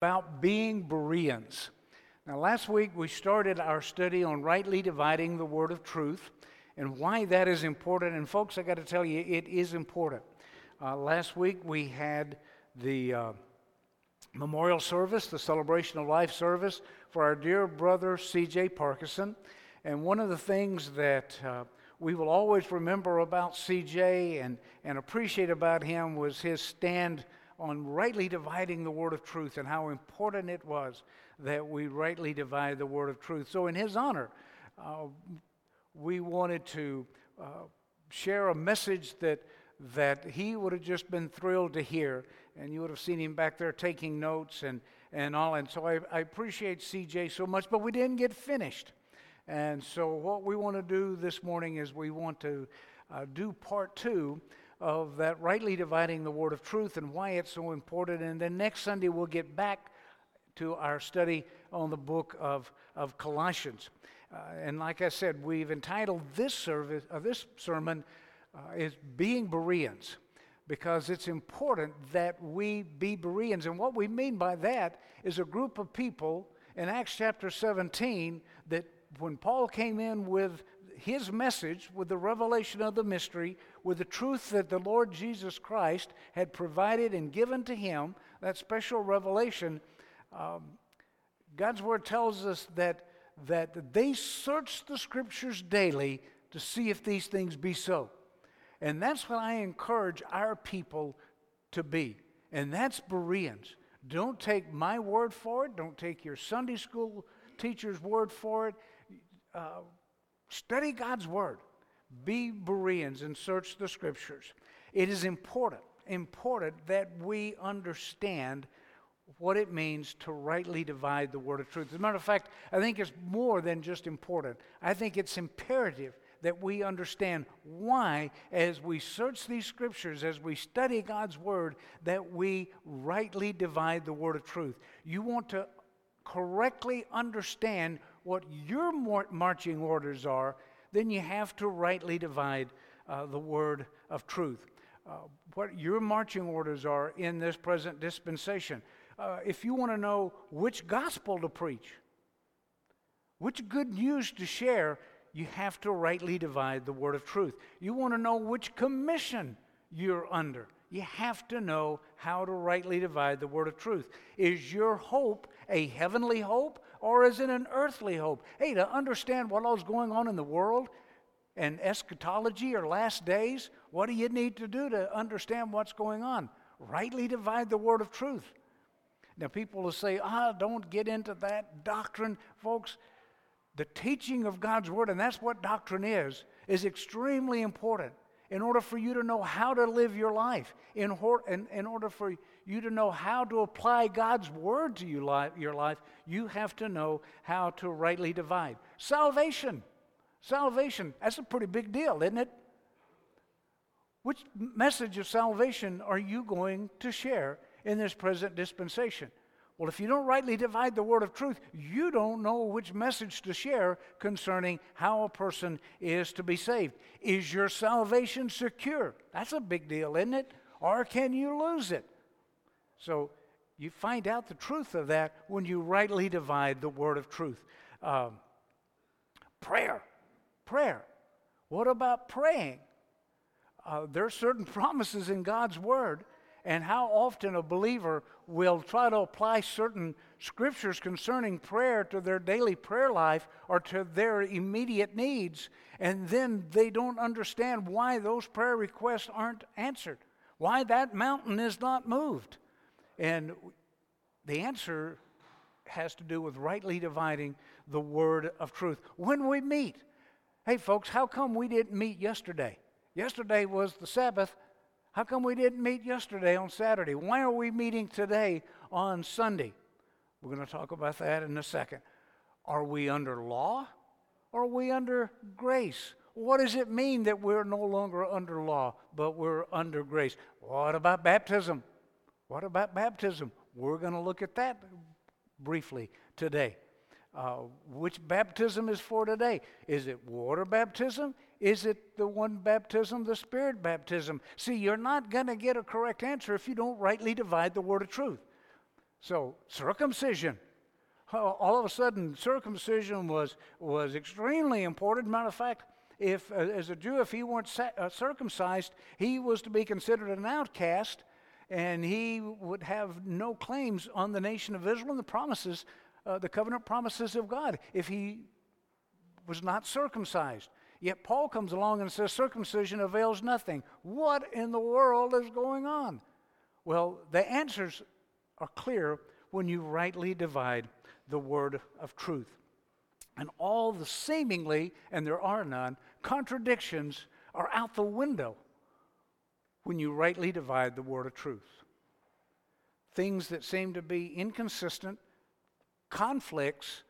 about being Bereans. Now, last week we started our study on rightly dividing the word of truth and why that is important. And, folks, I got to tell you, it is important. Uh, last week we had the uh, memorial service, the celebration of life service for our dear brother C.J. Parkinson. And one of the things that uh, we will always remember about C.J. And, and appreciate about him was his stand on rightly dividing the word of truth and how important it was that we rightly divide the word of truth. So, in his honor, uh, we wanted to uh, share a message that, that he would have just been thrilled to hear. And you would have seen him back there taking notes and, and all. And so I, I appreciate CJ so much, but we didn't get finished. And so, what we want to do this morning is we want to uh, do part two of that rightly dividing the word of truth and why it's so important. And then next Sunday, we'll get back to our study on the book of, of Colossians. Uh, and like I said, we've entitled this service, uh, this sermon uh, is Being Bereans because it's important that we be Bereans. And what we mean by that is a group of people in Acts chapter 17 that when Paul came in with his message, with the revelation of the mystery, with the truth that the Lord Jesus Christ had provided and given to him, that special revelation, um, God's word tells us that, that they searched the scriptures daily to see if these things be so. And that's what I encourage our people to be. And that's Bereans. Don't take my word for it. Don't take your Sunday school teacher's word for it. Uh, Study God's Word. Be Bereans and search the Scriptures. It is important, important that we understand what it means to rightly divide the word of truth. As a matter of fact, I think it's more than just important. I think it's imperative that we understand why, as we search these scriptures, as we study God's word, that we rightly divide the word of truth. You want to correctly understand what your marching orders are, then you have to rightly divide uh, the word of truth. Uh, what your marching orders are in this present dispensation. Uh, if you want to know which gospel to preach, which good news to share, you have to rightly divide the word of truth. You want to know which commission you're under. You have to know how to rightly divide the word of truth. Is your hope a heavenly hope or is it an earthly hope? Hey, to understand what all's going on in the world and eschatology or last days, what do you need to do to understand what's going on? Rightly divide the word of truth. Now, people will say, ah, don't get into that doctrine. Folks, the teaching of God's word, and that's what doctrine is, is extremely important in order for you to know how to live your life, in, in, in order for you to know how to apply God's word to you li- your life, you have to know how to rightly divide. Salvation. Salvation. That's a pretty big deal, isn't it? Which message of salvation are you going to share in this present dispensation? Well, if you don't rightly divide the word of truth, you don't know which message to share concerning how a person is to be saved. Is your salvation secure? That's a big deal, isn't it? Or can you lose it? So you find out the truth of that when you rightly divide the word of truth. Um, prayer. Prayer. What about praying? Uh, there are certain promises in God's word and how often a believer will try to apply certain scriptures concerning prayer to their daily prayer life or to their immediate needs, and then they don't understand why those prayer requests aren't answered, why that mountain is not moved. And the answer has to do with rightly dividing the word of truth. When we meet, hey folks, how come we didn't meet yesterday? Yesterday was the Sabbath. How come we didn't meet yesterday on Saturday? Why are we meeting today on Sunday? We're going to talk about that in a second. Are we under law or are we under grace? What does it mean that we're no longer under law, but we're under grace? What about baptism? What about baptism? We're going to look at that briefly today. Uh, which baptism is for today? Is it water baptism? Is it the one baptism, the Spirit baptism? See, you're not going to get a correct answer if you don't rightly divide the word of truth. So, circumcision. All of a sudden, circumcision was, was extremely important. Matter of fact, if uh, as a Jew, if he weren't uh, circumcised, he was to be considered an outcast, and he would have no claims on the nation of Israel and the promises, uh, the covenant promises of God, if he was not circumcised. Yet Paul comes along and says circumcision avails nothing. What in the world is going on? Well, the answers are clear when you rightly divide the word of truth. And all the seemingly, and there are none, contradictions are out the window when you rightly divide the word of truth. Things that seem to be inconsistent, conflicts,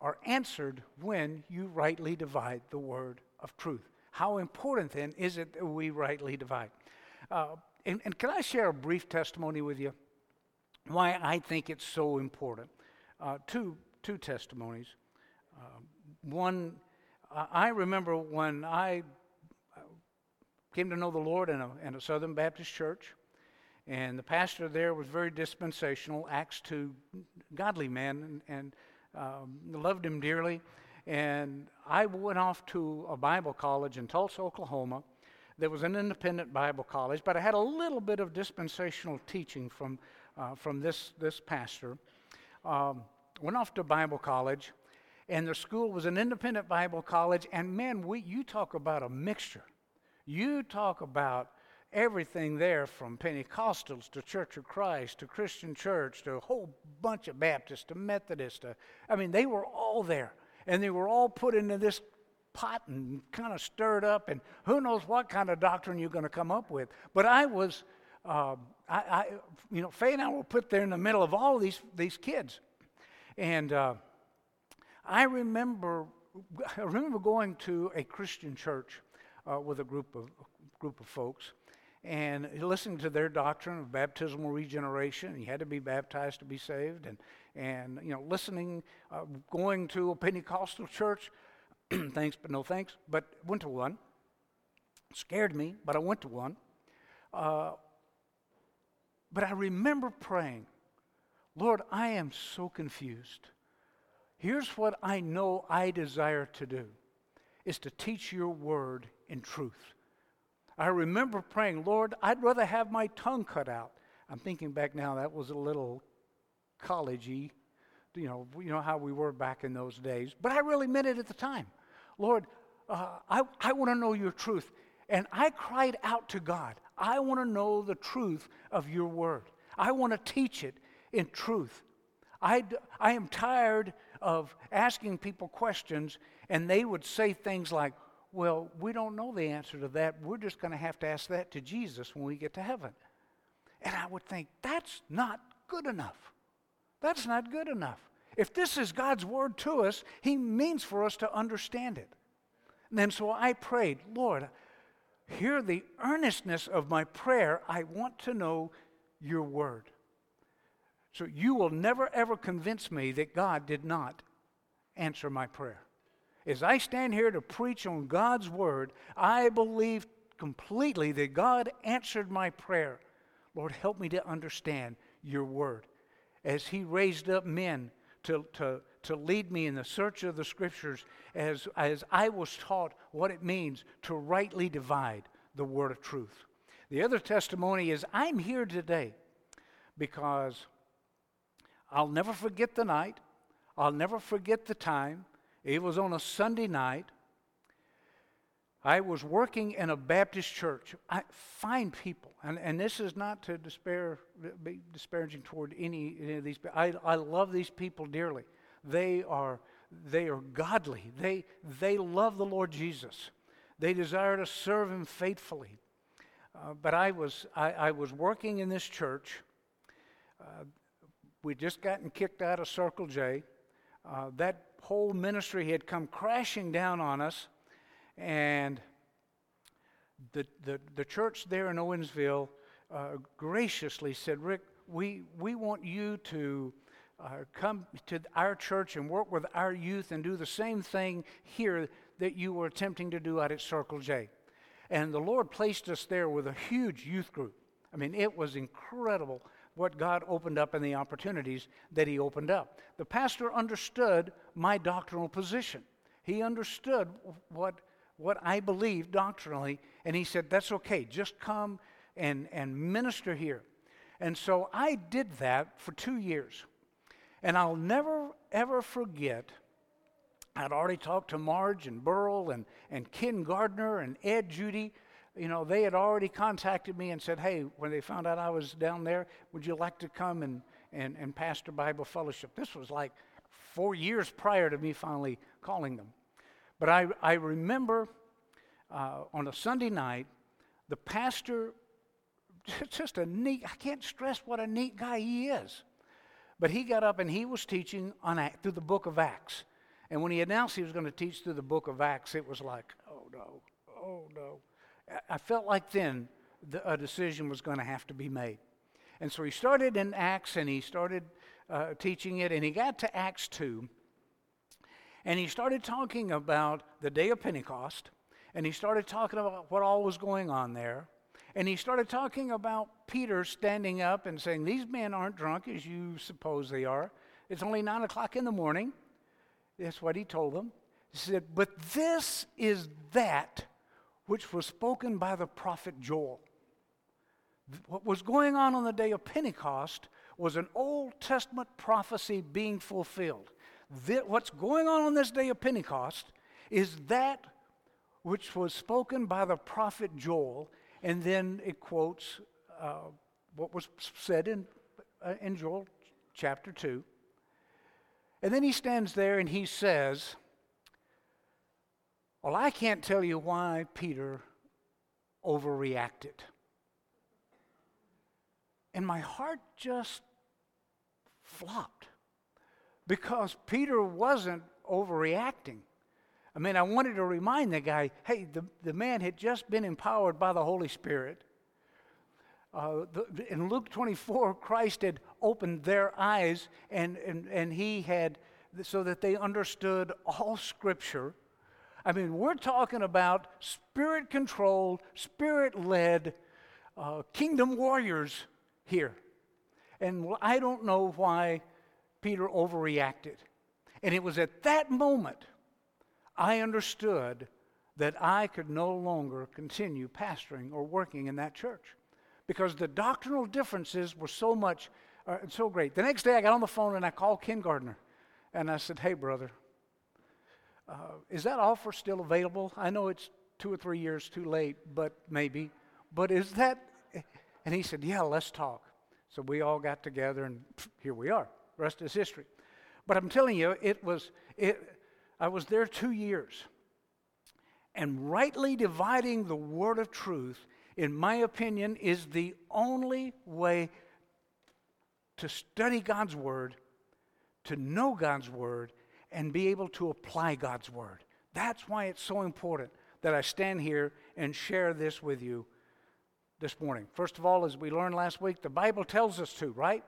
are answered when you rightly divide the word of truth. How important then is it that we rightly divide? Uh, and, and, can I share a brief testimony with you? Why I think it's so important. Uh, two, two testimonies. Uh, one, I remember when I came to know the Lord in a, in a Southern Baptist church, and the pastor there was very dispensational, Acts 2, godly man, and, and um, loved him dearly. And I went off to a Bible college in Tulsa, Oklahoma. There was an independent Bible college, but I had a little bit of dispensational teaching from, uh, from this, this pastor. Um, went off to Bible college, and the school was an independent Bible college. And man, we, you talk about a mixture. You talk about everything there from Pentecostals to Church of Christ to Christian Church to a whole bunch of Baptists to Methodists. To, I mean, they were all there. And they were all put into this pot and kind of stirred up. And who knows what kind of doctrine you're going to come up with. But I was, uh, I, I, you know, Faye and I were put there in the middle of all these, these kids. And uh, I remember, I remember going to a Christian church uh, with a group of, group of folks and listening to their doctrine of baptismal regeneration. You had to be baptized to be saved, and and you know listening, uh, going to a Pentecostal church. thanks, but no thanks. But went to one. Scared me, but I went to one. Uh, but I remember praying, Lord, I am so confused. Here's what I know I desire to do is to teach your word in truth. I remember praying, Lord, I'd rather have my tongue cut out. I'm thinking back now, that was a little collegey, you know, you know how we were back in those days. But I really meant it at the time. Lord, uh, I, I want to know your truth. And I cried out to God, I want to know the truth of your word. I want to teach it in truth. I, I am tired of asking people questions and they would say things like, well, we don't know the answer to that. We're just going to have to ask that to Jesus when we get to heaven. And I would think, that's not good enough. That's not good enough. If this is God's word to us, He means for us to understand it. And then so I prayed, Lord, hear the earnestness of my prayer. I want to know your word. So you will never ever convince me that God did not answer my prayer. As I stand here to preach on God's word, I believe completely that God answered my prayer. Lord, help me to understand your word. As He raised up men to, to, to lead me in the search of the scriptures, as, as I was taught what it means to rightly divide the word of truth. The other testimony is I'm here today because I'll never forget the night, I'll never forget the time. It was on a Sunday night. I was working in a Baptist church. I, find people, and, and this is not to despair, be disparaging toward any, any of these. I, I love these people dearly. They are they are godly. They they love the Lord Jesus. They desire to serve Him faithfully. Uh, but I was I, I, was working in this church. Uh, we'd just gotten kicked out of Circle J. Uh, that whole ministry had come crashing down on us. And the, the, the church there in Owensville uh, graciously said, Rick, we, we want you to uh, come to our church and work with our youth and do the same thing here that you were attempting to do out at Circle J. And the Lord placed us there with a huge youth group. I mean, it was incredible what God opened up and the opportunities that He opened up. The pastor understood my doctrinal position. He understood what, what I believed doctrinally, and he said, That's okay, just come and, and minister here. And so I did that for two years. And I'll never, ever forget. I'd already talked to Marge and Burl and, and Ken Gardner and Ed Judy. You know, they had already contacted me and said, hey, when they found out I was down there, would you like to come and, and, and pastor Bible fellowship? This was like four years prior to me finally calling them. But I, I remember uh, on a Sunday night, the pastor, just a neat, I can't stress what a neat guy he is. But he got up and he was teaching on through the book of Acts. And when he announced he was going to teach through the book of Acts, it was like, oh no, oh no. I felt like then the, a decision was going to have to be made. And so he started in Acts and he started uh, teaching it, and he got to Acts 2, and he started talking about the day of Pentecost, and he started talking about what all was going on there. And he started talking about Peter standing up and saying, These men aren't drunk as you suppose they are. It's only nine o'clock in the morning. That's what he told them. He said, But this is that which was spoken by the prophet Joel. What was going on on the day of Pentecost was an Old Testament prophecy being fulfilled. That what's going on on this day of Pentecost is that which was spoken by the prophet Joel, and then it quotes uh, what was said in, uh, in Joel chapter 2. And then he stands there and he says, Well, I can't tell you why Peter overreacted. And my heart just flopped because Peter wasn't overreacting. I mean, I wanted to remind the guy hey, the, the man had just been empowered by the Holy Spirit. Uh, the, in Luke 24, Christ had opened their eyes and, and, and he had, so that they understood all Scripture. I mean, we're talking about spirit controlled, spirit led uh, kingdom warriors here. And I don't know why Peter overreacted. And it was at that moment I understood that I could no longer continue pastoring or working in that church because the doctrinal differences were so much, uh, so great. The next day I got on the phone and I called Ken Gardner and I said, Hey, brother, uh, is that offer still available? I know it's two or three years too late, but maybe. But is that? And he said, Yeah, let's talk. So we all got together and here we are. The rest is history. But I'm telling you, it was, it, I was there two years. And rightly dividing the word of truth, in my opinion, is the only way to study God's word, to know God's word, and be able to apply God's word. That's why it's so important that I stand here and share this with you this morning. First of all, as we learned last week, the Bible tells us to, right?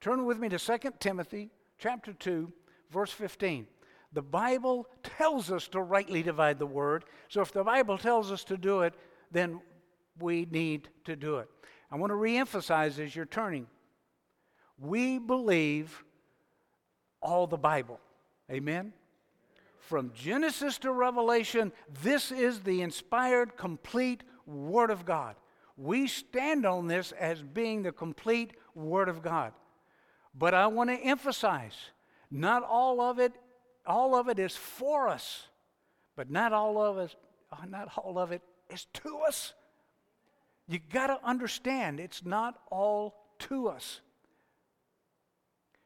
Turn with me to 2 Timothy chapter 2, verse 15. The Bible tells us to rightly divide the word. So if the Bible tells us to do it, then we need to do it. I want to reemphasize as you're turning. We believe all the Bible. Amen? From Genesis to Revelation, this is the inspired, complete Word of God. We stand on this as being the complete Word of God. But I want to emphasize not all of it all of it is for us, but not all of it, uh, not all of it is to us. You got to understand it's not all to us.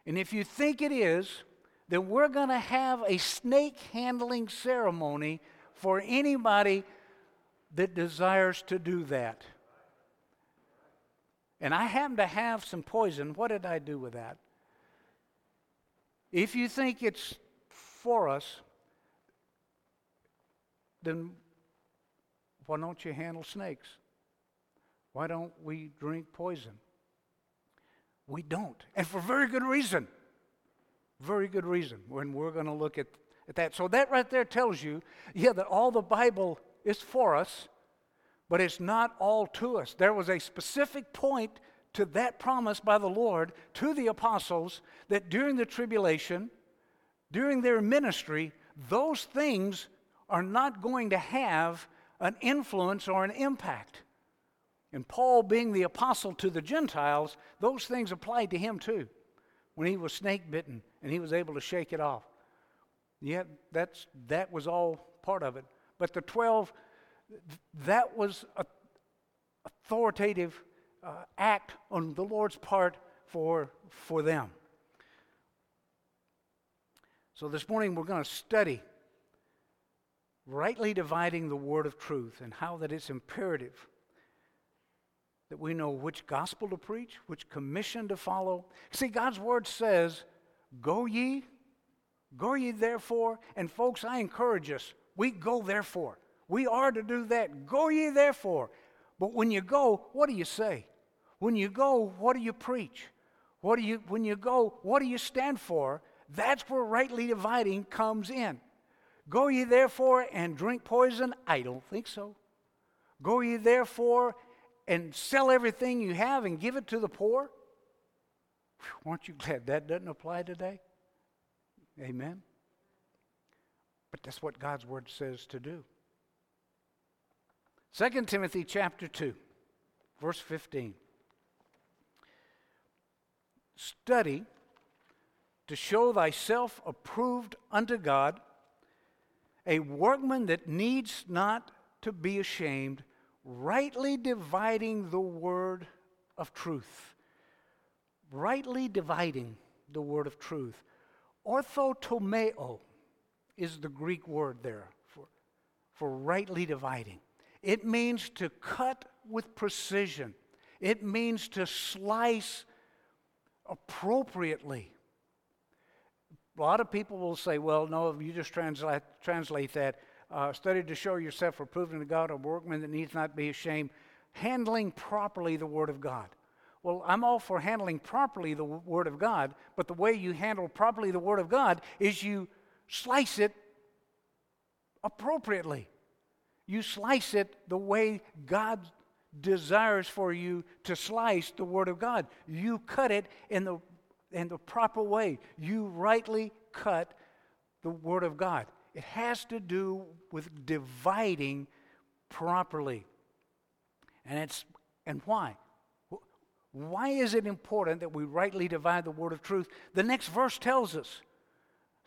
And if you think it is, then we're going to have a snake handling ceremony for anybody that desires to do that. And I happen to have some poison. What did I do with that? If you think it's for us, then why don't you handle snakes? Why don't we drink poison? We don't. And for very good reason. Very good reason when we're going to look at, at that. So that right there tells you, yeah, that all the Bible is for us, but it's not all to us. There was a specific point to that promise by the Lord to the apostles that during the tribulation, during their ministry, those things are not going to have an influence or an impact. And Paul, being the apostle to the Gentiles, those things applied to him too when he was snake bitten and he was able to shake it off. Yet that's, that was all part of it. But the 12, that was an authoritative uh, act on the Lord's part for, for them. So this morning we're going to study rightly dividing the word of truth and how that it's imperative that we know which gospel to preach, which commission to follow. See, God's word says, Go ye, go ye therefore. And folks, I encourage us, we go therefore. We are to do that. Go ye therefore. But when you go, what do you say? When you go, what do you preach? What do you, when you go, what do you stand for? That's where rightly dividing comes in. Go ye therefore and drink poison? I don't think so. Go ye therefore and sell everything you have and give it to the poor? Whew, aren't you glad that doesn't apply today? Amen. But that's what God's word says to do. 2 Timothy chapter 2, verse 15 study to show thyself approved unto God, a workman that needs not to be ashamed, rightly dividing the word of truth. Rightly dividing the word of truth. Orthotomeo is the Greek word there for, for rightly dividing. It means to cut with precision. It means to slice appropriately. A lot of people will say, well, no, you just translate, translate that. Uh, study to show yourself approved unto God, a workman that needs not be ashamed, handling properly the Word of God. Well, I'm all for handling properly the Word of God, but the way you handle properly the Word of God is you slice it appropriately. You slice it the way God desires for you to slice the Word of God. You cut it in the, in the proper way. You rightly cut the Word of God. It has to do with dividing properly. And it's and why? Why is it important that we rightly divide the word of truth? The next verse tells us.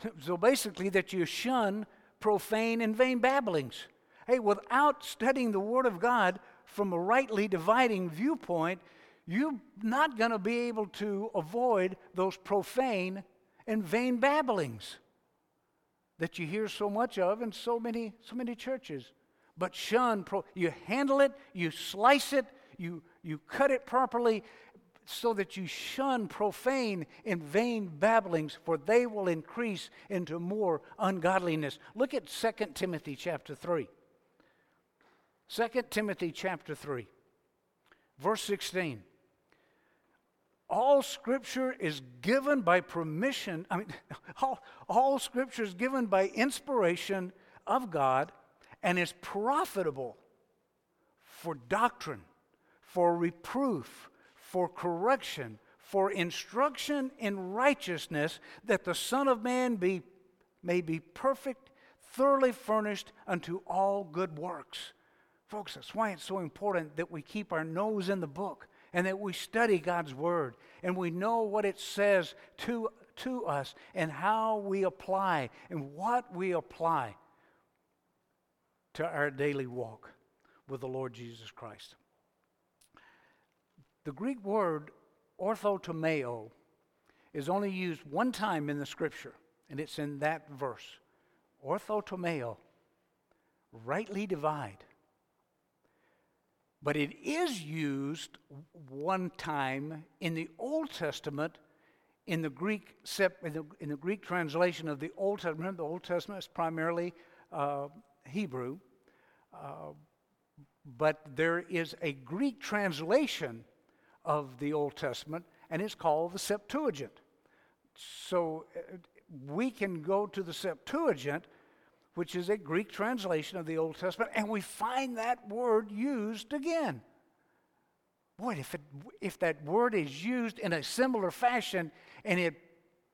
So basically, that you shun profane and vain babblings. Hey, without studying the word of God, from a rightly dividing viewpoint, you're not going to be able to avoid those profane and vain babblings that you hear so much of in so many, so many churches. But shun, pro- you handle it, you slice it, you, you cut it properly so that you shun profane and vain babblings, for they will increase into more ungodliness. Look at 2 Timothy chapter 3. 2 Timothy chapter 3, verse 16. All scripture is given by permission, I mean, all, all scripture is given by inspiration of God and is profitable for doctrine, for reproof, for correction, for instruction in righteousness, that the Son of Man be, may be perfect, thoroughly furnished unto all good works. Folks, that's why it's so important that we keep our nose in the book and that we study God's Word and we know what it says to, to us and how we apply and what we apply to our daily walk with the Lord Jesus Christ. The Greek word orthotomeo is only used one time in the scripture, and it's in that verse. Orthotomeo, rightly divide. But it is used one time in the Old Testament in the Greek, in the, in the Greek translation of the Old Testament. The Old Testament is primarily uh, Hebrew. Uh, but there is a Greek translation of the Old Testament, and it's called the Septuagint. So uh, we can go to the Septuagint which is a Greek translation of the Old Testament, and we find that word used again. boy, if, it, if that word is used in a similar fashion and it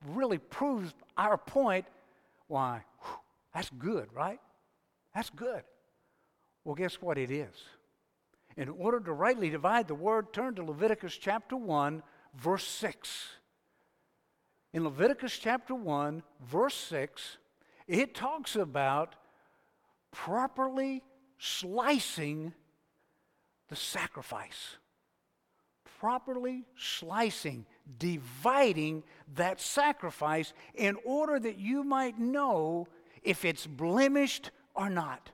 really proves our point, why, whew, that's good, right? That's good. Well, guess what it is? In order to rightly divide the word, turn to Leviticus chapter 1, verse 6. In Leviticus chapter 1, verse 6, it talks about properly slicing the sacrifice. Properly slicing, dividing that sacrifice in order that you might know if it's blemished or not.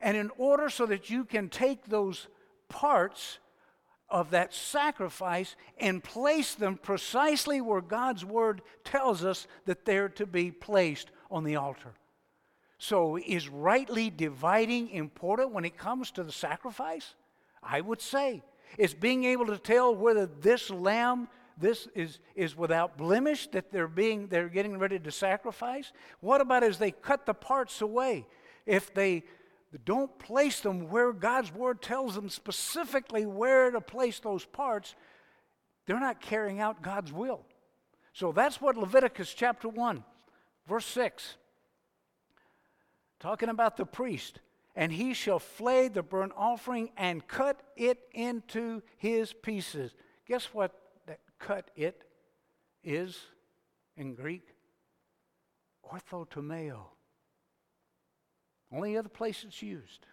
And in order so that you can take those parts of that sacrifice and place them precisely where God's word tells us that they're to be placed on the altar. So, is rightly dividing important when it comes to the sacrifice? I would say. Is being able to tell whether this lamb this is, is without blemish that they're being they're getting ready to sacrifice? What about as they cut the parts away? If they don't place them where God's word tells them specifically where to place those parts, they're not carrying out God's will. So that's what Leviticus chapter 1, verse 6, talking about the priest. And he shall flay the burnt offering and cut it into his pieces. Guess what that cut it is in Greek? Orthotomeo. Only other place it's used.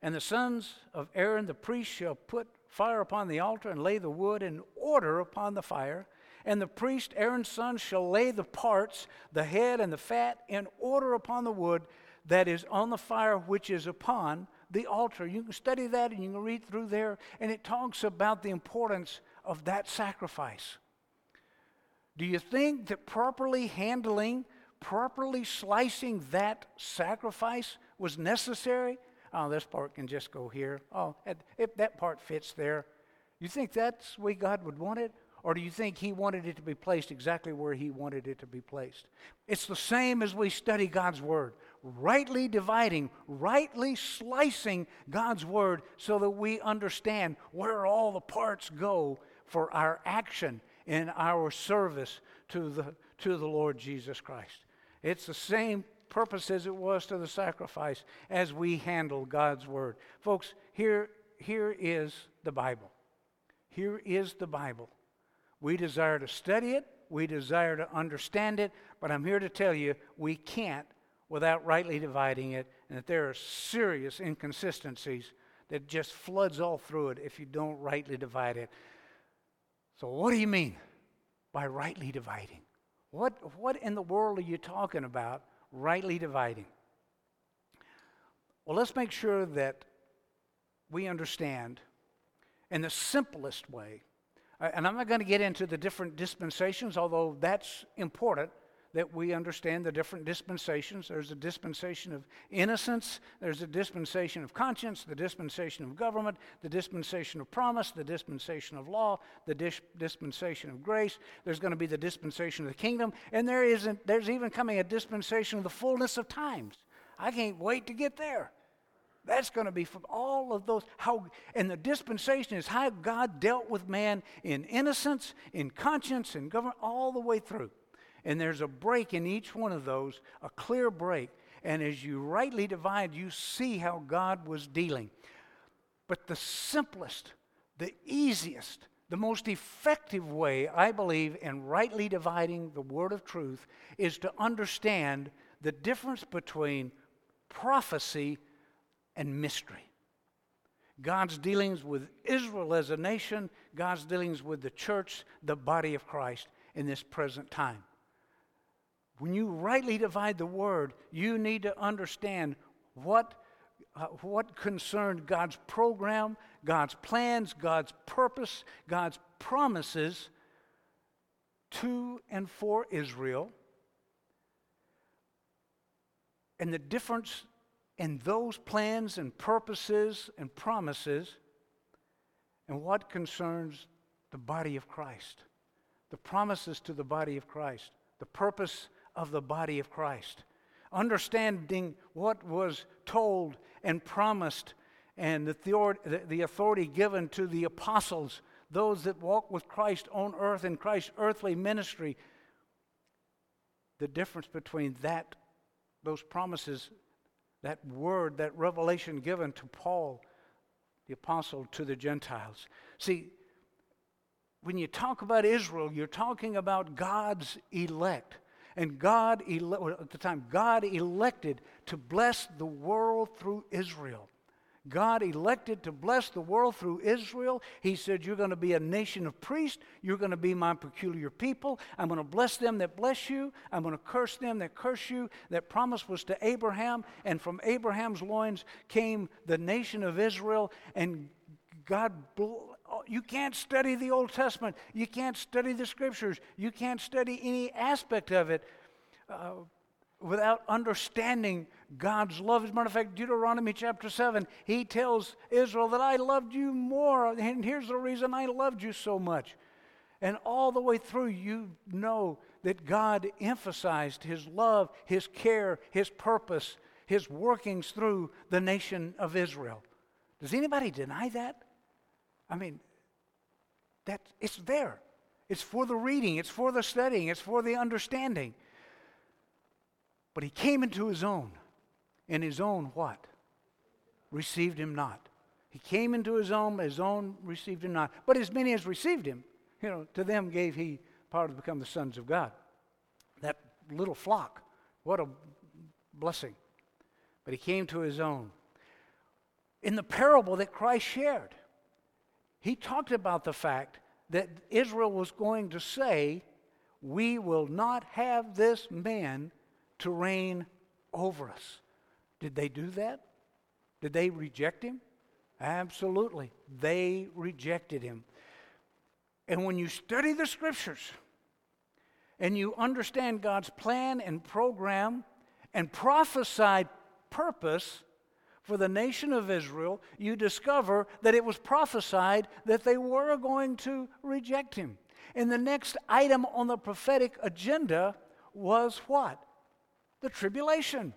And the sons of Aaron the priest shall put fire upon the altar and lay the wood in order upon the fire. And the priest, Aaron's son, shall lay the parts, the head and the fat, in order upon the wood that is on the fire which is upon the altar. You can study that and you can read through there, and it talks about the importance of that sacrifice. Do you think that properly handling properly slicing that sacrifice was necessary. Oh, this part can just go here. Oh, if that part fits there. You think that's the way God would want it? Or do you think He wanted it to be placed exactly where He wanted it to be placed? It's the same as we study God's Word, rightly dividing, rightly slicing God's Word so that we understand where all the parts go for our action in our service to the, to the Lord Jesus Christ. It's the same purpose as it was to the sacrifice as we handle God's word. Folks, here, here is the Bible. Here is the Bible. We desire to study it, we desire to understand it, but I'm here to tell you we can't without rightly dividing it, and that there are serious inconsistencies that just floods all through it if you don't rightly divide it. So, what do you mean by rightly dividing? What, what in the world are you talking about, rightly dividing? Well, let's make sure that we understand in the simplest way. And I'm not going to get into the different dispensations, although that's important that we understand the different dispensations. There's a dispensation of innocence, there's a dispensation of conscience, the dispensation of government, the dispensation of promise, the dispensation of law, the dis- dispensation of grace. There's going to be the dispensation of the kingdom, and there isn't, there's even coming a dispensation of the fullness of times. I can't wait to get there. That's going to be from all of those. How and the dispensation is how God dealt with man in innocence, in conscience, in government, all the way through. And there's a break in each one of those, a clear break. And as you rightly divide, you see how God was dealing. But the simplest, the easiest, the most effective way, I believe, in rightly dividing the word of truth is to understand the difference between prophecy and mystery. God's dealings with Israel as a nation, God's dealings with the church, the body of Christ in this present time. When you rightly divide the word, you need to understand what, uh, what concerned God's program, God's plans, God's purpose, God's promises to and for Israel, and the difference in those plans and purposes and promises and what concerns the body of Christ. The promises to the body of Christ, the purpose of the body of Christ. Understanding what was told and promised and the, the authority given to the apostles, those that walk with Christ on earth in Christ's earthly ministry, the difference between that, those promises, that word, that revelation given to Paul, the apostle, to the Gentiles. See, when you talk about Israel, you're talking about God's elect. And God, ele- at the time, God elected to bless the world through Israel. God elected to bless the world through Israel. He said, You're going to be a nation of priests. You're going to be my peculiar people. I'm going to bless them that bless you. I'm going to curse them that curse you. That promise was to Abraham. And from Abraham's loins came the nation of Israel. And God, you can't study the Old Testament. You can't study the scriptures. You can't study any aspect of it. Uh, without understanding God's love. As a matter of fact, Deuteronomy chapter 7, he tells Israel that I loved you more, and here's the reason I loved you so much. And all the way through, you know that God emphasized his love, his care, his purpose, his workings through the nation of Israel. Does anybody deny that? I mean, that it's there. It's for the reading, it's for the studying, it's for the understanding. But he came into his own, and his own what? Received him not. He came into his own, his own received him not. But as many as received him, you know, to them gave he power to become the sons of God. That little flock, what a blessing. But he came to his own. In the parable that Christ shared, he talked about the fact that Israel was going to say, We will not have this man to reign over us. Did they do that? Did they reject him? Absolutely. They rejected him. And when you study the scriptures and you understand God's plan and program and prophesied purpose for the nation of Israel, you discover that it was prophesied that they were going to reject him. And the next item on the prophetic agenda was what? the tribulation.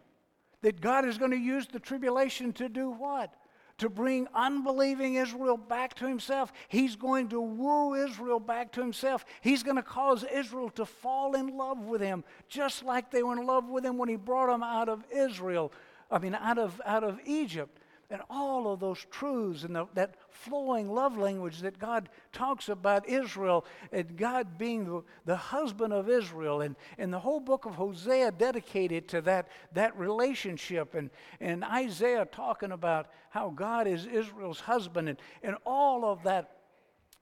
That God is going to use the tribulation to do what? To bring unbelieving Israel back to himself. He's going to woo Israel back to himself. He's going to cause Israel to fall in love with him, just like they were in love with him when he brought them out of Israel, I mean, out of, out of Egypt and all of those truths and the, that flowing love language that God talks about Israel and God being the, the husband of Israel and, and the whole book of Hosea dedicated to that, that relationship and, and Isaiah talking about how God is Israel's husband and, and all of that.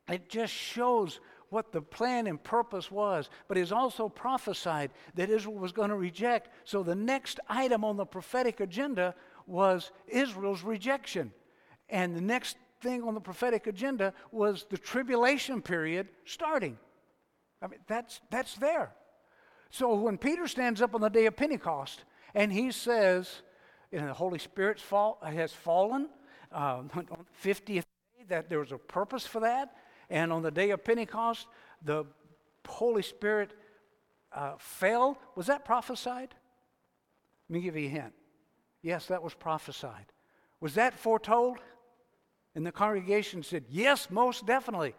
It just shows what the plan and purpose was, but is also prophesied that Israel was going to reject. So the next item on the prophetic agenda was Israel's rejection. And the next thing on the prophetic agenda was the tribulation period starting. I mean, that's, that's there. So when Peter stands up on the day of Pentecost and he says, you know, the Holy Spirit fall, has fallen uh, on the 50th day, that there was a purpose for that. And on the day of Pentecost, the Holy Spirit uh, fell. Was that prophesied? Let me give you a hint. Yes, that was prophesied. Was that foretold? And the congregation said, Yes, most definitely.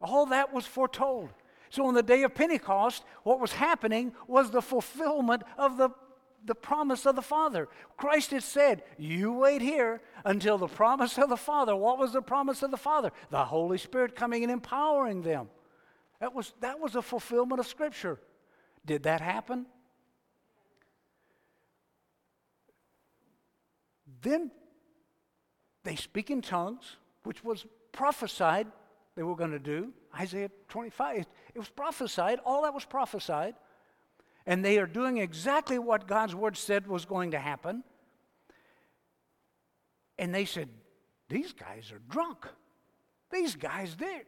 All that was foretold. So on the day of Pentecost, what was happening was the fulfillment of the, the promise of the Father. Christ had said, You wait here until the promise of the Father. What was the promise of the Father? The Holy Spirit coming and empowering them. That was, that was a fulfillment of Scripture. Did that happen? Then they speak in tongues, which was prophesied they were going to do. Isaiah 25, it was prophesied, all that was prophesied. And they are doing exactly what God's word said was going to happen. And they said, These guys are drunk. These guys, they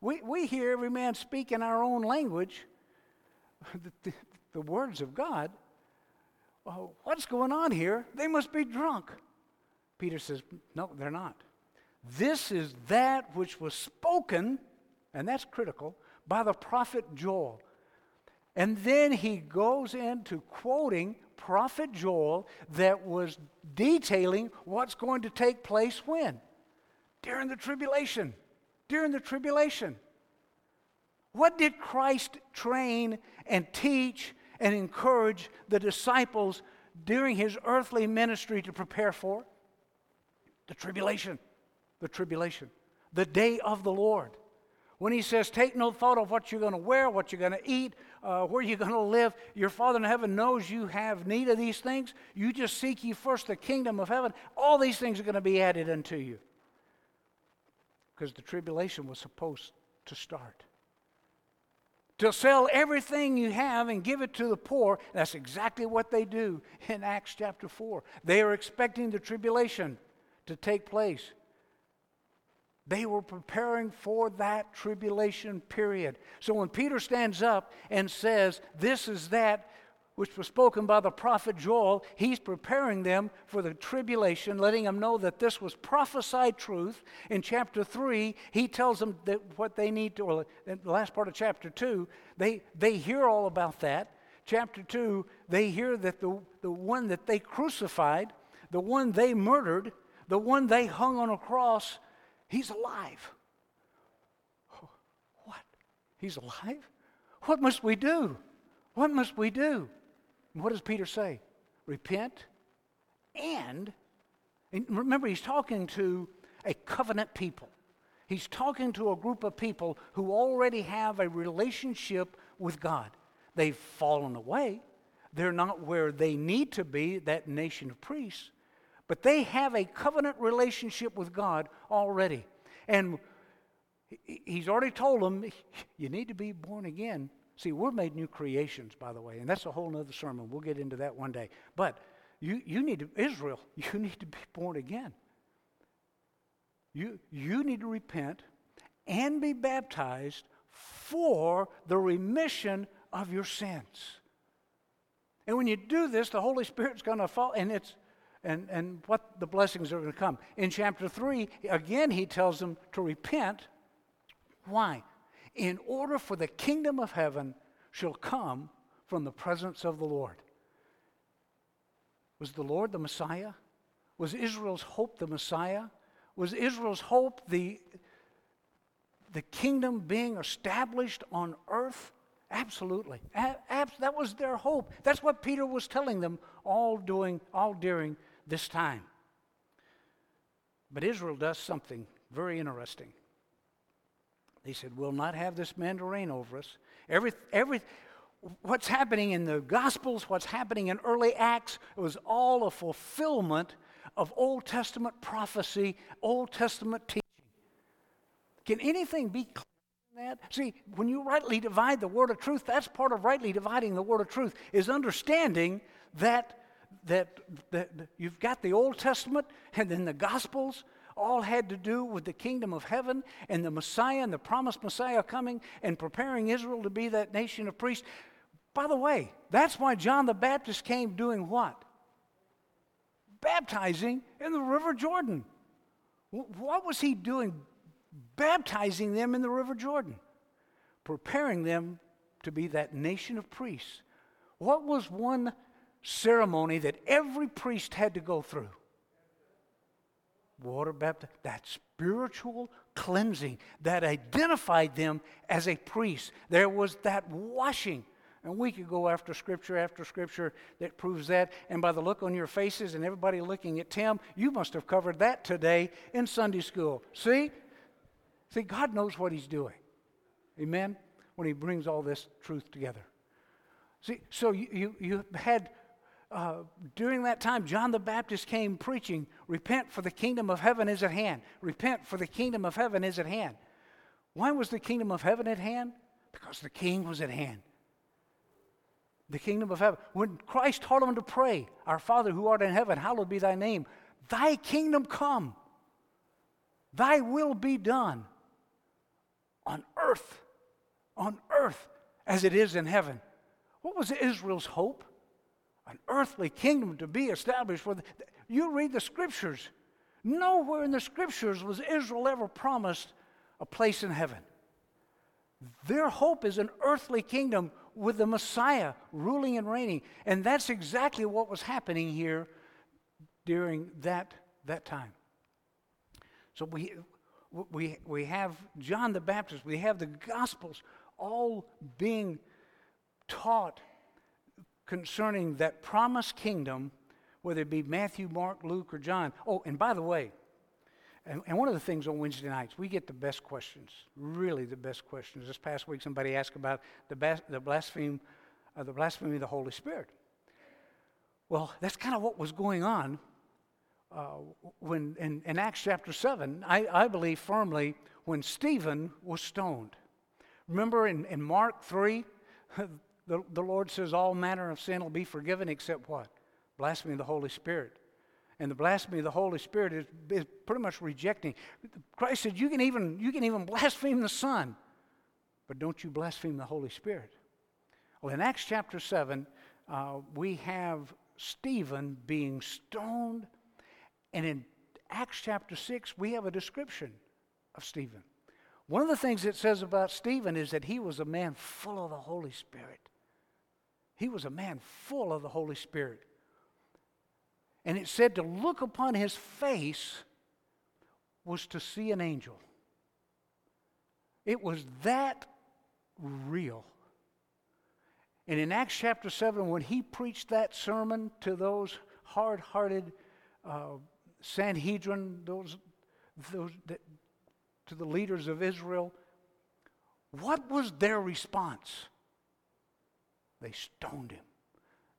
we, we hear every man speak in our own language the, the, the words of God well, what's going on here? They must be drunk. Peter says, No, they're not. This is that which was spoken, and that's critical, by the prophet Joel. And then he goes into quoting prophet Joel that was detailing what's going to take place when? During the tribulation. During the tribulation. What did Christ train and teach and encourage the disciples during his earthly ministry to prepare for? The tribulation. The tribulation. The day of the Lord. When he says, Take no thought of what you're going to wear, what you're going to eat, uh, where you're going to live, your Father in heaven knows you have need of these things. You just seek ye first the kingdom of heaven. All these things are going to be added unto you. Because the tribulation was supposed to start to sell everything you have and give it to the poor. That's exactly what they do in Acts chapter 4. They are expecting the tribulation to take place. They were preparing for that tribulation period. So when Peter stands up and says, This is that, which was spoken by the prophet Joel, he's preparing them for the tribulation, letting them know that this was prophesied truth. In chapter 3, he tells them that what they need to, or in the last part of chapter 2, they, they hear all about that. Chapter 2, they hear that the, the one that they crucified, the one they murdered, the one they hung on a cross, he's alive. What? He's alive? What must we do? What must we do? what does Peter say? Repent and, and remember, he's talking to a covenant people. He's talking to a group of people who already have a relationship with God. They've fallen away. They're not where they need to be, that nation of priests, but they have a covenant relationship with God already. And he's already told them, you need to be born again See, we're made new creations, by the way, and that's a whole other sermon. We'll get into that one day. But you, you need to, Israel, you need to be born again. You, you need to repent and be baptized for the remission of your sins. And when you do this, the Holy Spirit's going to fall, and it's and, and what the blessings are going to come. In chapter 3, again, he tells them to repent. Why? in order for the kingdom of heaven shall come from the presence of the Lord. Was the Lord the Messiah? Was Israel's hope the Messiah? Was Israel's hope the, the kingdom being established on earth? Absolutely. that was their hope. That's what Peter was telling them all doing all during this time. But Israel does something very interesting. They said, We'll not have this man to reign over us. Every, every, what's happening in the Gospels, what's happening in early Acts, it was all a fulfillment of Old Testament prophecy, Old Testament teaching. Can anything be clearer than that? See, when you rightly divide the word of truth, that's part of rightly dividing the word of truth, is understanding that, that, that you've got the Old Testament and then the Gospels all had to do with the kingdom of heaven and the Messiah and the promised Messiah coming and preparing Israel to be that nation of priests. By the way, that's why John the Baptist came doing what? Baptizing in the River Jordan. What was he doing? Baptizing them in the River Jordan, preparing them to be that nation of priests. What was one ceremony that every priest had to go through? water baptism, that spiritual cleansing that identified them as a priest. There was that washing. And we could go after scripture after scripture that proves that. And by the look on your faces and everybody looking at Tim, you must have covered that today in Sunday school. See? See, God knows what He's doing. Amen? When He brings all this truth together. See, so you, you, you had uh, during that time, John the Baptist came preaching, Repent, for the kingdom of heaven is at hand. Repent, for the kingdom of heaven is at hand. Why was the kingdom of heaven at hand? Because the king was at hand. The kingdom of heaven. When Christ taught him to pray, Our Father who art in heaven, hallowed be thy name. Thy kingdom come, thy will be done on earth, on earth as it is in heaven. What was Israel's hope? An earthly kingdom to be established the, you read the scriptures nowhere in the scriptures was israel ever promised a place in heaven their hope is an earthly kingdom with the Messiah ruling and reigning. And that's exactly what was happening here during that, that time. So we, we, we have John the Baptist, we have the Gospels all being taught concerning that promised kingdom, whether it be Matthew, Mark, Luke, or John. Oh, and by the way, and, and, one of the things on Wednesday nights, we get the best questions, really the best questions. This past week, somebody asked about the, bas- the, blaspheme, uh, the blasphemy of the Holy Spirit. Well, that's kind of what was going on uh, when in, in, Acts chapter 7. I, I, believe firmly when Stephen was stoned. Remember in, in Mark 3, the, the Lord says, All manner of sin will be forgiven except what? Blasphemy of the Holy Spirit. And the blasphemy of the Holy Spirit is, is pretty much rejecting. Christ said, you can, even, you can even blaspheme the Son, but don't you blaspheme the Holy Spirit. Well, in Acts chapter 7, uh, we have Stephen being stoned. And in Acts chapter 6, we have a description of Stephen. One of the things it says about Stephen is that he was a man full of the Holy Spirit. He was a man full of the Holy Spirit. And it said to look upon his face was to see an angel. It was that real. And in Acts chapter 7, when he preached that sermon to those hard hearted uh, Sanhedrin, those, those that, to the leaders of Israel, what was their response? They stoned him.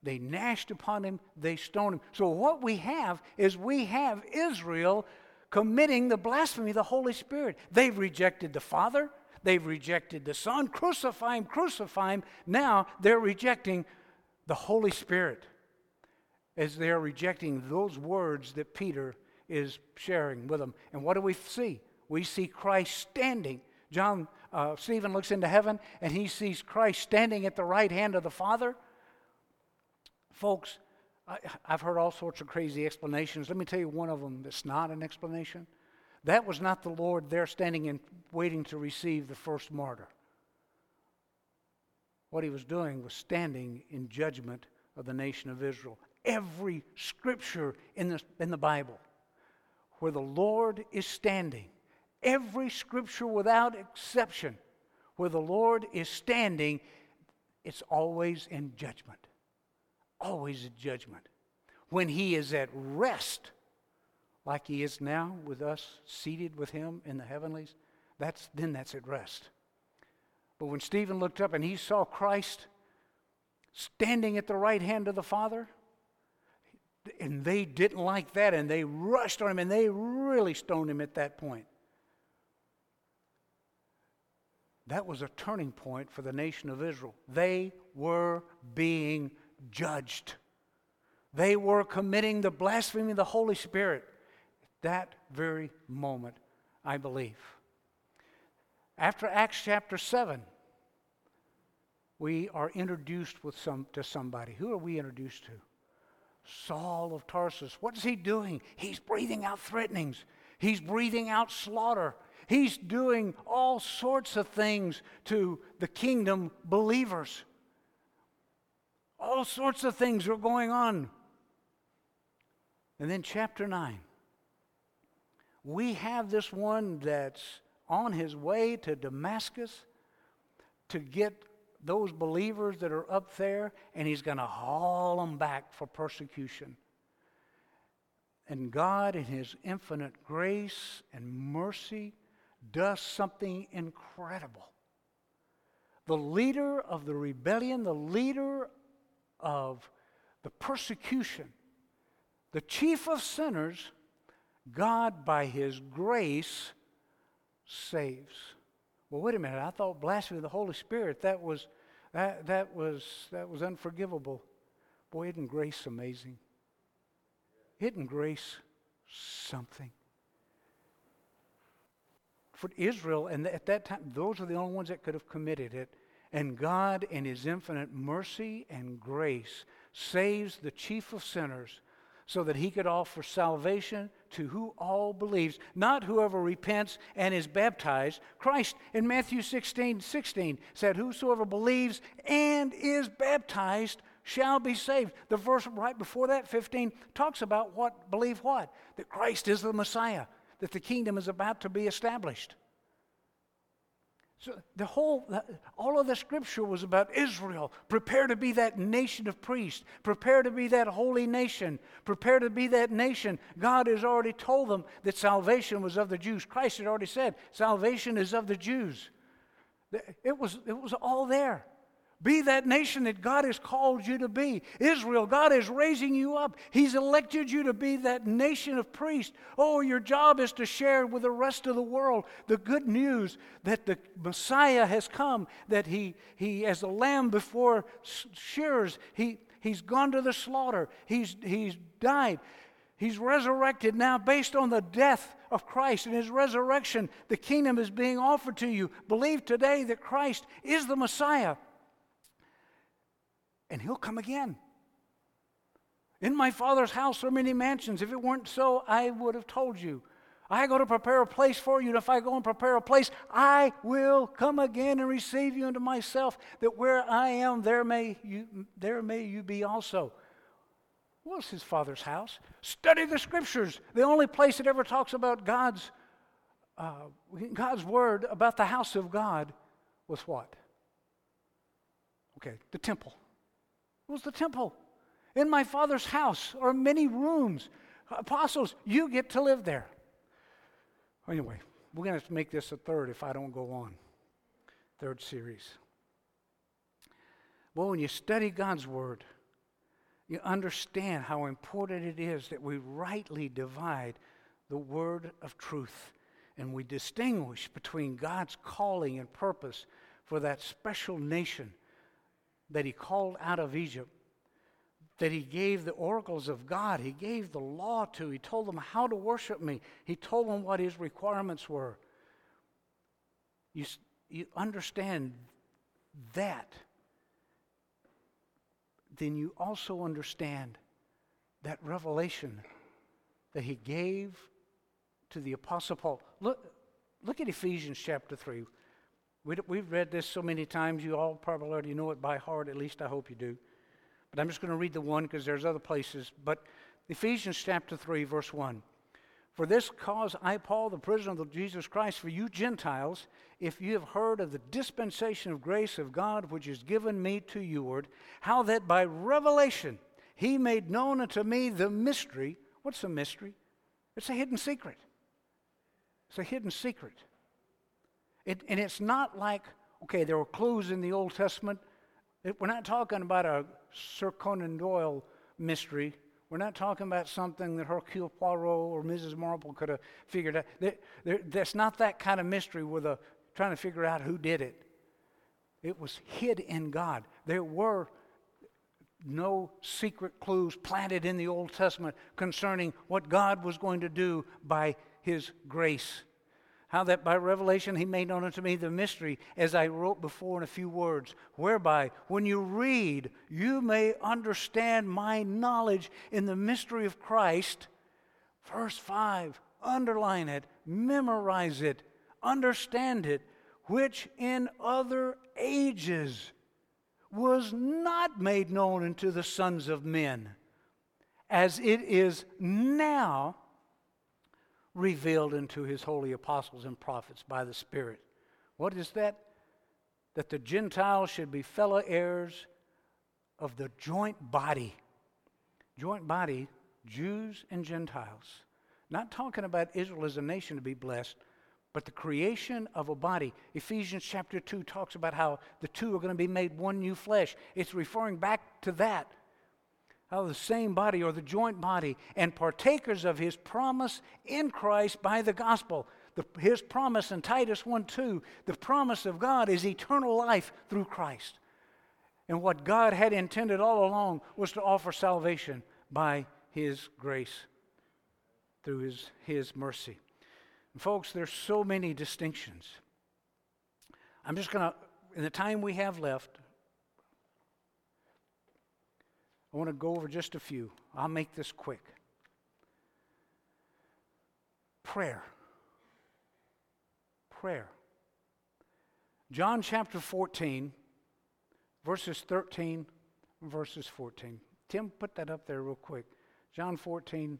They gnashed upon him, they stoned him. So, what we have is we have Israel committing the blasphemy of the Holy Spirit. They've rejected the Father, they've rejected the Son. Crucify him, crucify him. Now they're rejecting the Holy Spirit as they're rejecting those words that Peter is sharing with them. And what do we see? We see Christ standing. John, uh, Stephen looks into heaven and he sees Christ standing at the right hand of the Father. Folks, I, have heard all sorts of crazy explanations. Let me tell you one of them that's not an explanation. That was not the Lord there standing and waiting to receive the first martyr. What he was doing was standing in judgment of the nation of Israel. Every scripture in the, in the Bible where the Lord is standing, every scripture without exception, where the Lord is standing, it's always in judgment always in judgment. When he is at rest, like he is now with us, seated with him in the heavenlies, that's, then that's at rest. But when Stephen looked up and he saw Christ standing at the right hand of the Father, and they didn't like that, and they rushed on him, and they really stoned him at that point. That was a turning point for the nation of Israel. They were being judged. They were committing the blasphemy of the Holy Spirit at that very moment, I believe. After Acts chapter 7, we are introduced with some, to somebody. Who are we introduced to? Saul of Tarsus. What is he doing? He's breathing out threatenings, he's breathing out slaughter. He's doing all sorts of things to the kingdom believers. All sorts of things are going on. And then, chapter 9, we have this one that's on his way to Damascus to get those believers that are up there, and he's going to haul them back for persecution. And God, in his infinite grace and mercy, does something incredible. The leader of the rebellion, the leader of the persecution, the chief of sinners, God, by his grace, saves. Well, wait a minute. I thought blasphemy of the Holy Spirit, that was, that, that was, that was unforgivable. Boy, isn't grace amazing? Isn't grace something? For Israel, and at that time, those are the only ones that could have committed it. And God, in His infinite mercy and grace, saves the chief of sinners so that He could offer salvation to who all believes, not whoever repents and is baptized. Christ in Matthew 16 16 said, Whosoever believes and is baptized shall be saved. The verse right before that, 15, talks about what, believe what? That Christ is the Messiah, that the kingdom is about to be established. So the whole, all of the scripture was about Israel. Prepare to be that nation of priests. Prepare to be that holy nation. Prepare to be that nation. God has already told them that salvation was of the Jews. Christ had already said, salvation is of the Jews. It was, it was all there. Be that nation that God has called you to be. Israel, God is raising you up. He's elected you to be that nation of priests. Oh, your job is to share with the rest of the world the good news that the Messiah has come, that he, he as a lamb before shears, he, he's gone to the slaughter, he's, he's died. He's resurrected now based on the death of Christ and his resurrection. The kingdom is being offered to you. Believe today that Christ is the Messiah and he'll come again. In my Father's house are many mansions. If it weren't so, I would have told you. I go to prepare a place for you, and if I go and prepare a place, I will come again and receive you into myself, that where I am, there may you, there may you be also. What's his Father's house? Study the Scriptures. The only place it ever talks about God's, uh, God's Word, about the house of God, was what? Okay, the temple. It was the temple. In my father's house are many rooms. Apostles, you get to live there. Anyway, we're going to, to make this a third if I don't go on. Third series. Well, when you study God's Word, you understand how important it is that we rightly divide the Word of truth and we distinguish between God's calling and purpose for that special nation that he called out of Egypt, that he gave the oracles of God, he gave the law to, he told them how to worship me, he told them what his requirements were. You, you understand that, then you also understand that revelation that he gave to the Apostle Paul. Look, look at Ephesians chapter 3. We, have read this so many times, you all probably already know it by heart, at least I hope you do. But I'm just going to read the one because there's other places. But Ephesians chapter 3, verse 1. For this cause I, Paul, the prisoner of Jesus Christ, for you Gentiles, if you have heard of the dispensation of grace of God which is given me to youward, how that by revelation he made known unto me the mystery. What's a mystery? It's a hidden secret. It's a hidden secret it, and it's not like, okay, there were clues in the Old Testament. It, we're not talking about a Sir Conan Doyle mystery. We're not talking about something that Hercule Poirot or Mrs. Marple could have figured out. There, there, that's not that kind of mystery with a trying to figure out who did it. It was hid in God. There were no secret clues planted in the Old Testament concerning what God was going to do by His grace how that by revelation he made known unto me the mystery, as I wrote before in a few words, whereby when you read, you may understand my knowledge in the mystery of Christ. Verse 5, underline it, memorize it, understand it, which in other ages was not made known unto the sons of men, as it is now revealed unto his holy apostles and prophets by the Spirit. What is that? That the Gentiles should be fellow heirs of the joint body. Joint body, Jews and Gentiles. Not talking about Israel as a nation to be blessed, but the creation of a body. Ephesians chapter 2 talks about how the two are going to be made one new flesh. It's referring back to that of the same body or the joint body and partakers of his promise in Christ by the gospel. The, his promise in Titus 1 2, the promise of God is eternal life through Christ. And what God had intended all along was to offer salvation by his grace through his, his mercy. And folks, there's so many distinctions. I'm just going to, in the time we have left, I want to go over just a few. I'll make this quick. Prayer. Prayer. John chapter 14, verses 13, verses 14. Tim, put that up there real quick. John 14.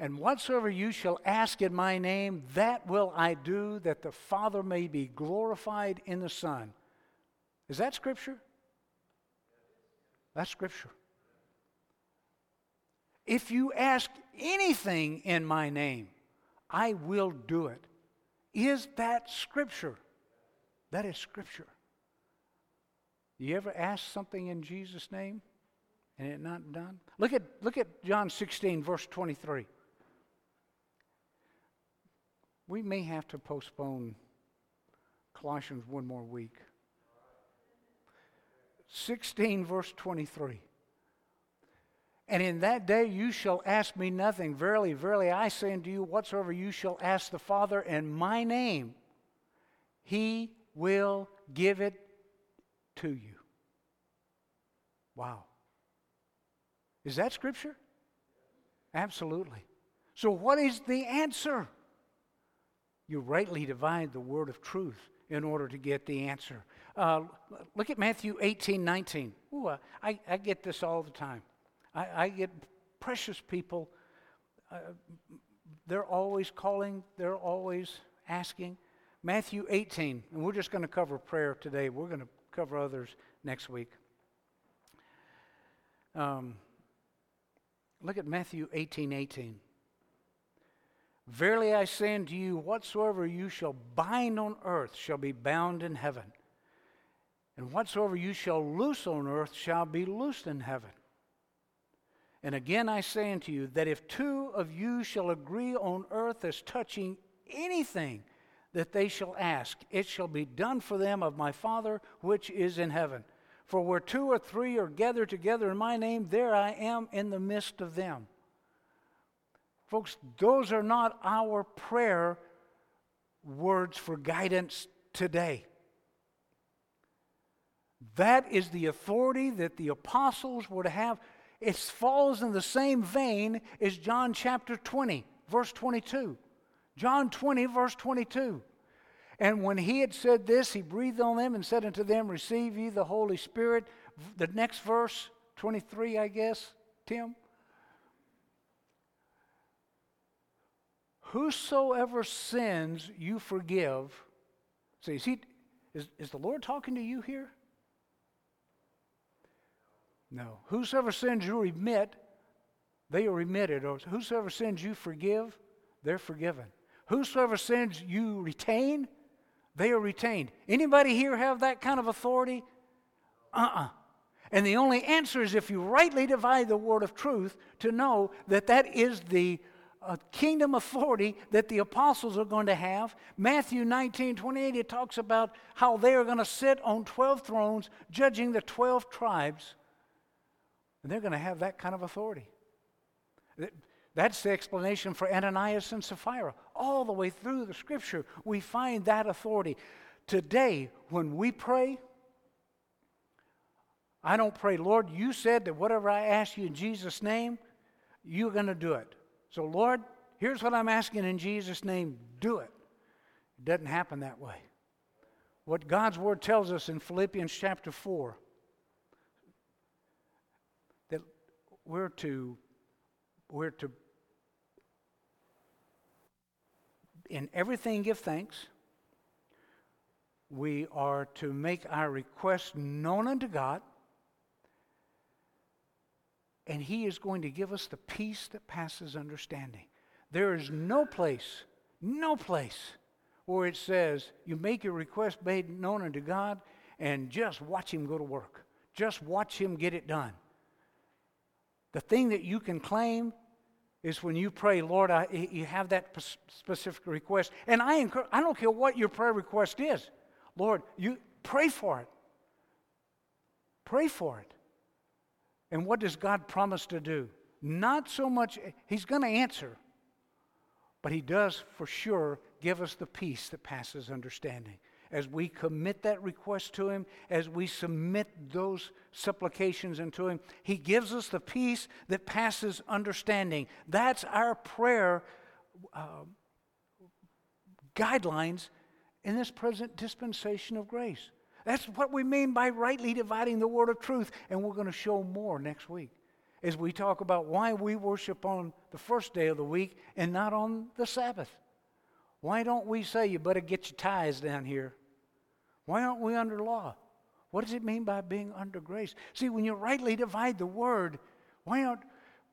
And whatsoever you shall ask in my name, that will I do, that the Father may be glorified in the Son. Is that Scripture? That's Scripture. If you ask anything in my name, I will do it. Is that Scripture? That is Scripture. You ever ask something in Jesus' name and it not done? Look at, look at John 16, verse 23. We may have to postpone Colossians one more week. 16, verse 23. And in that day you shall ask me nothing. Verily, verily, I say unto you, whatsoever you shall ask the Father in my name, he will give it to you. Wow. Is that scripture? Absolutely. So, what is the answer? You rightly divide the word of truth in order to get the answer. Uh, look at Matthew 18 19. Ooh, I, I get this all the time. I, I get precious people. Uh, they're always calling, they're always asking. Matthew 18, and we're just going to cover prayer today. We're going to cover others next week. Um, look at Matthew 18 18. Verily I say unto you, whatsoever you shall bind on earth shall be bound in heaven, and whatsoever you shall loose on earth shall be loosed in heaven. And again I say unto you that if two of you shall agree on earth as touching anything that they shall ask, it shall be done for them of my Father which is in heaven. For where two or three are gathered together in my name, there I am in the midst of them. Folks, those are not our prayer words for guidance today. That is the authority that the apostles were to have it falls in the same vein as John chapter 20, verse 22. John 20, verse 22. And when he had said this, he breathed on them and said unto them, Receive ye the Holy Spirit. The next verse, 23, I guess, Tim. Whosoever sins you forgive. See, is, he, is, is the Lord talking to you here? No. Whosoever sins you remit, they are remitted. Or whosoever sins you forgive, they're forgiven. Whosoever sins you retain, they are retained. Anybody here have that kind of authority? Uh-uh. And the only answer is if you rightly divide the word of truth to know that that is the uh, kingdom authority that the apostles are going to have. Matthew 19, 28, it talks about how they are going to sit on 12 thrones judging the 12 tribes and they're going to have that kind of authority. That's the explanation for Ananias and Sapphira. All the way through the scripture, we find that authority. Today, when we pray, I don't pray, Lord, you said that whatever I ask you in Jesus' name, you're going to do it. So, Lord, here's what I'm asking in Jesus' name, do it. It doesn't happen that way. What God's word tells us in Philippians chapter 4 that we're to we're to in everything give thanks we are to make our requests known unto god and he is going to give us the peace that passes understanding there is no place no place where it says you make your request made known unto god and just watch him go to work just watch him get it done the thing that you can claim is when you pray, Lord, I, you have that specific request. And I, encourage, I don't care what your prayer request is. Lord, you pray for it. Pray for it. And what does God promise to do? Not so much, He's going to answer, but He does for sure give us the peace that passes understanding as we commit that request to Him, as we submit those supplications into Him, He gives us the peace that passes understanding. That's our prayer uh, guidelines in this present dispensation of grace. That's what we mean by rightly dividing the word of truth. And we're going to show more next week as we talk about why we worship on the first day of the week and not on the Sabbath. Why don't we say you better get your ties down here? Why aren't we under law? What does it mean by being under grace? See, when you rightly divide the word, why aren't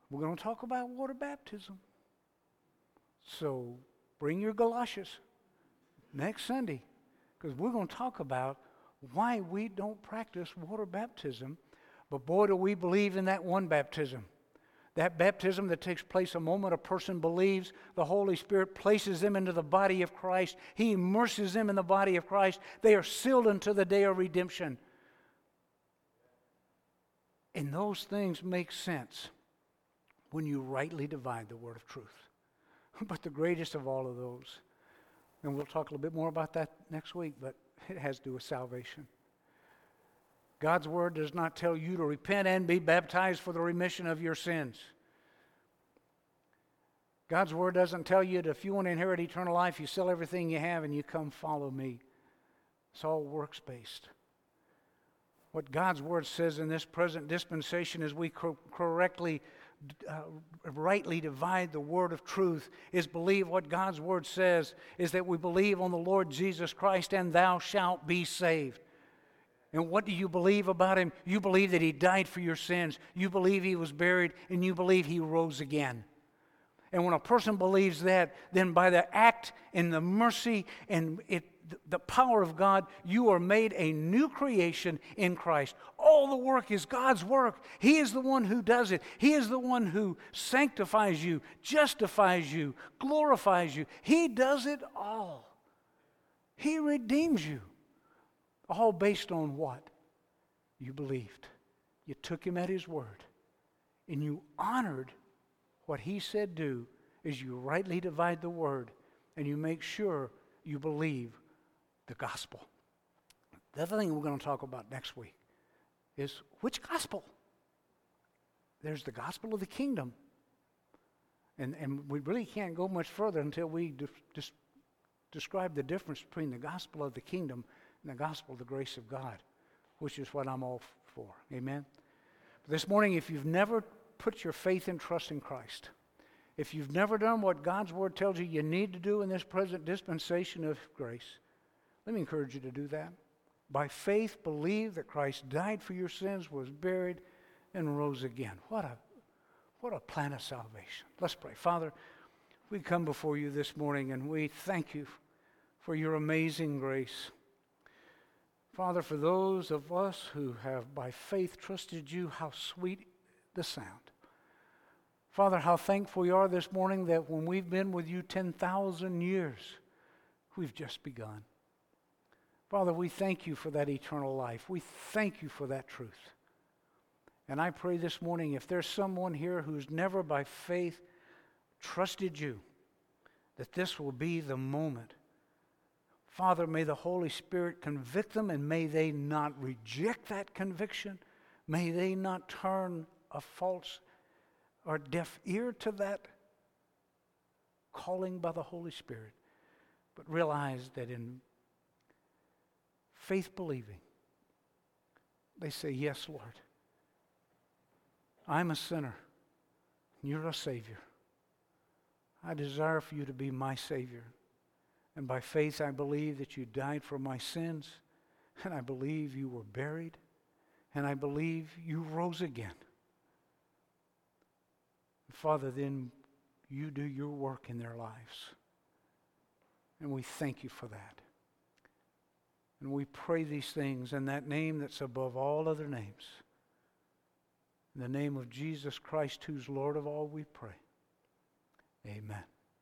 we're going to talk about water baptism? So bring your galoshes next Sunday because we're going to talk about why we don't practice water baptism. But boy, do we believe in that one baptism. That baptism that takes place a moment a person believes, the Holy Spirit places them into the body of Christ. He immerses them in the body of Christ. They are sealed until the day of redemption. And those things make sense when you rightly divide the word of truth. But the greatest of all of those, and we'll talk a little bit more about that next week, but it has to do with salvation. God's word does not tell you to repent and be baptized for the remission of your sins. God's word doesn't tell you that if you want to inherit eternal life, you sell everything you have and you come follow me. It's all works based. What God's word says in this present dispensation is we co- correctly, uh, rightly divide the word of truth is believe what God's word says is that we believe on the Lord Jesus Christ and thou shalt be saved. And what do you believe about him? You believe that he died for your sins. You believe he was buried, and you believe he rose again. And when a person believes that, then by the act and the mercy and it, the power of God, you are made a new creation in Christ. All the work is God's work. He is the one who does it. He is the one who sanctifies you, justifies you, glorifies you. He does it all. He redeems you. All based on what? You believed. You took him at his word. And you honored what he said do is you rightly divide the word and you make sure you believe the gospel. The other thing we're going to talk about next week is which gospel? There's the gospel of the kingdom. And, and we really can't go much further until we de- de- describe the difference between the gospel of the kingdom and the gospel of the grace of God, which is what I'm all for. Amen? This morning, if you've never put your faith and trust in Christ, if you've never done what God's Word tells you you need to do in this present dispensation of grace, let me encourage you to do that. By faith, believe that Christ died for your sins, was buried, and rose again. What a, what a plan of salvation. Let's pray. Father, we come before you this morning and we thank you for your amazing grace. Father, for those of us who have by faith trusted you, how sweet the sound. Father, how thankful we are this morning that when we've been with you 10,000 years, we've just begun. Father, we thank you for that eternal life. We thank you for that truth. And I pray this morning if there's someone here who's never by faith trusted you, that this will be the moment Father, may the Holy Spirit convict them and may they not reject that conviction. May they not turn a false or deaf ear to that calling by the Holy Spirit, but realize that in faith believing, they say, Yes, Lord, I'm a sinner. and You're a Savior. I desire for you to be my Savior. And by faith, I believe that you died for my sins. And I believe you were buried. And I believe you rose again. Father, then you do your work in their lives. And we thank you for that. And we pray these things in that name that's above all other names. In the name of Jesus Christ, who's Lord of all, we pray. Amen.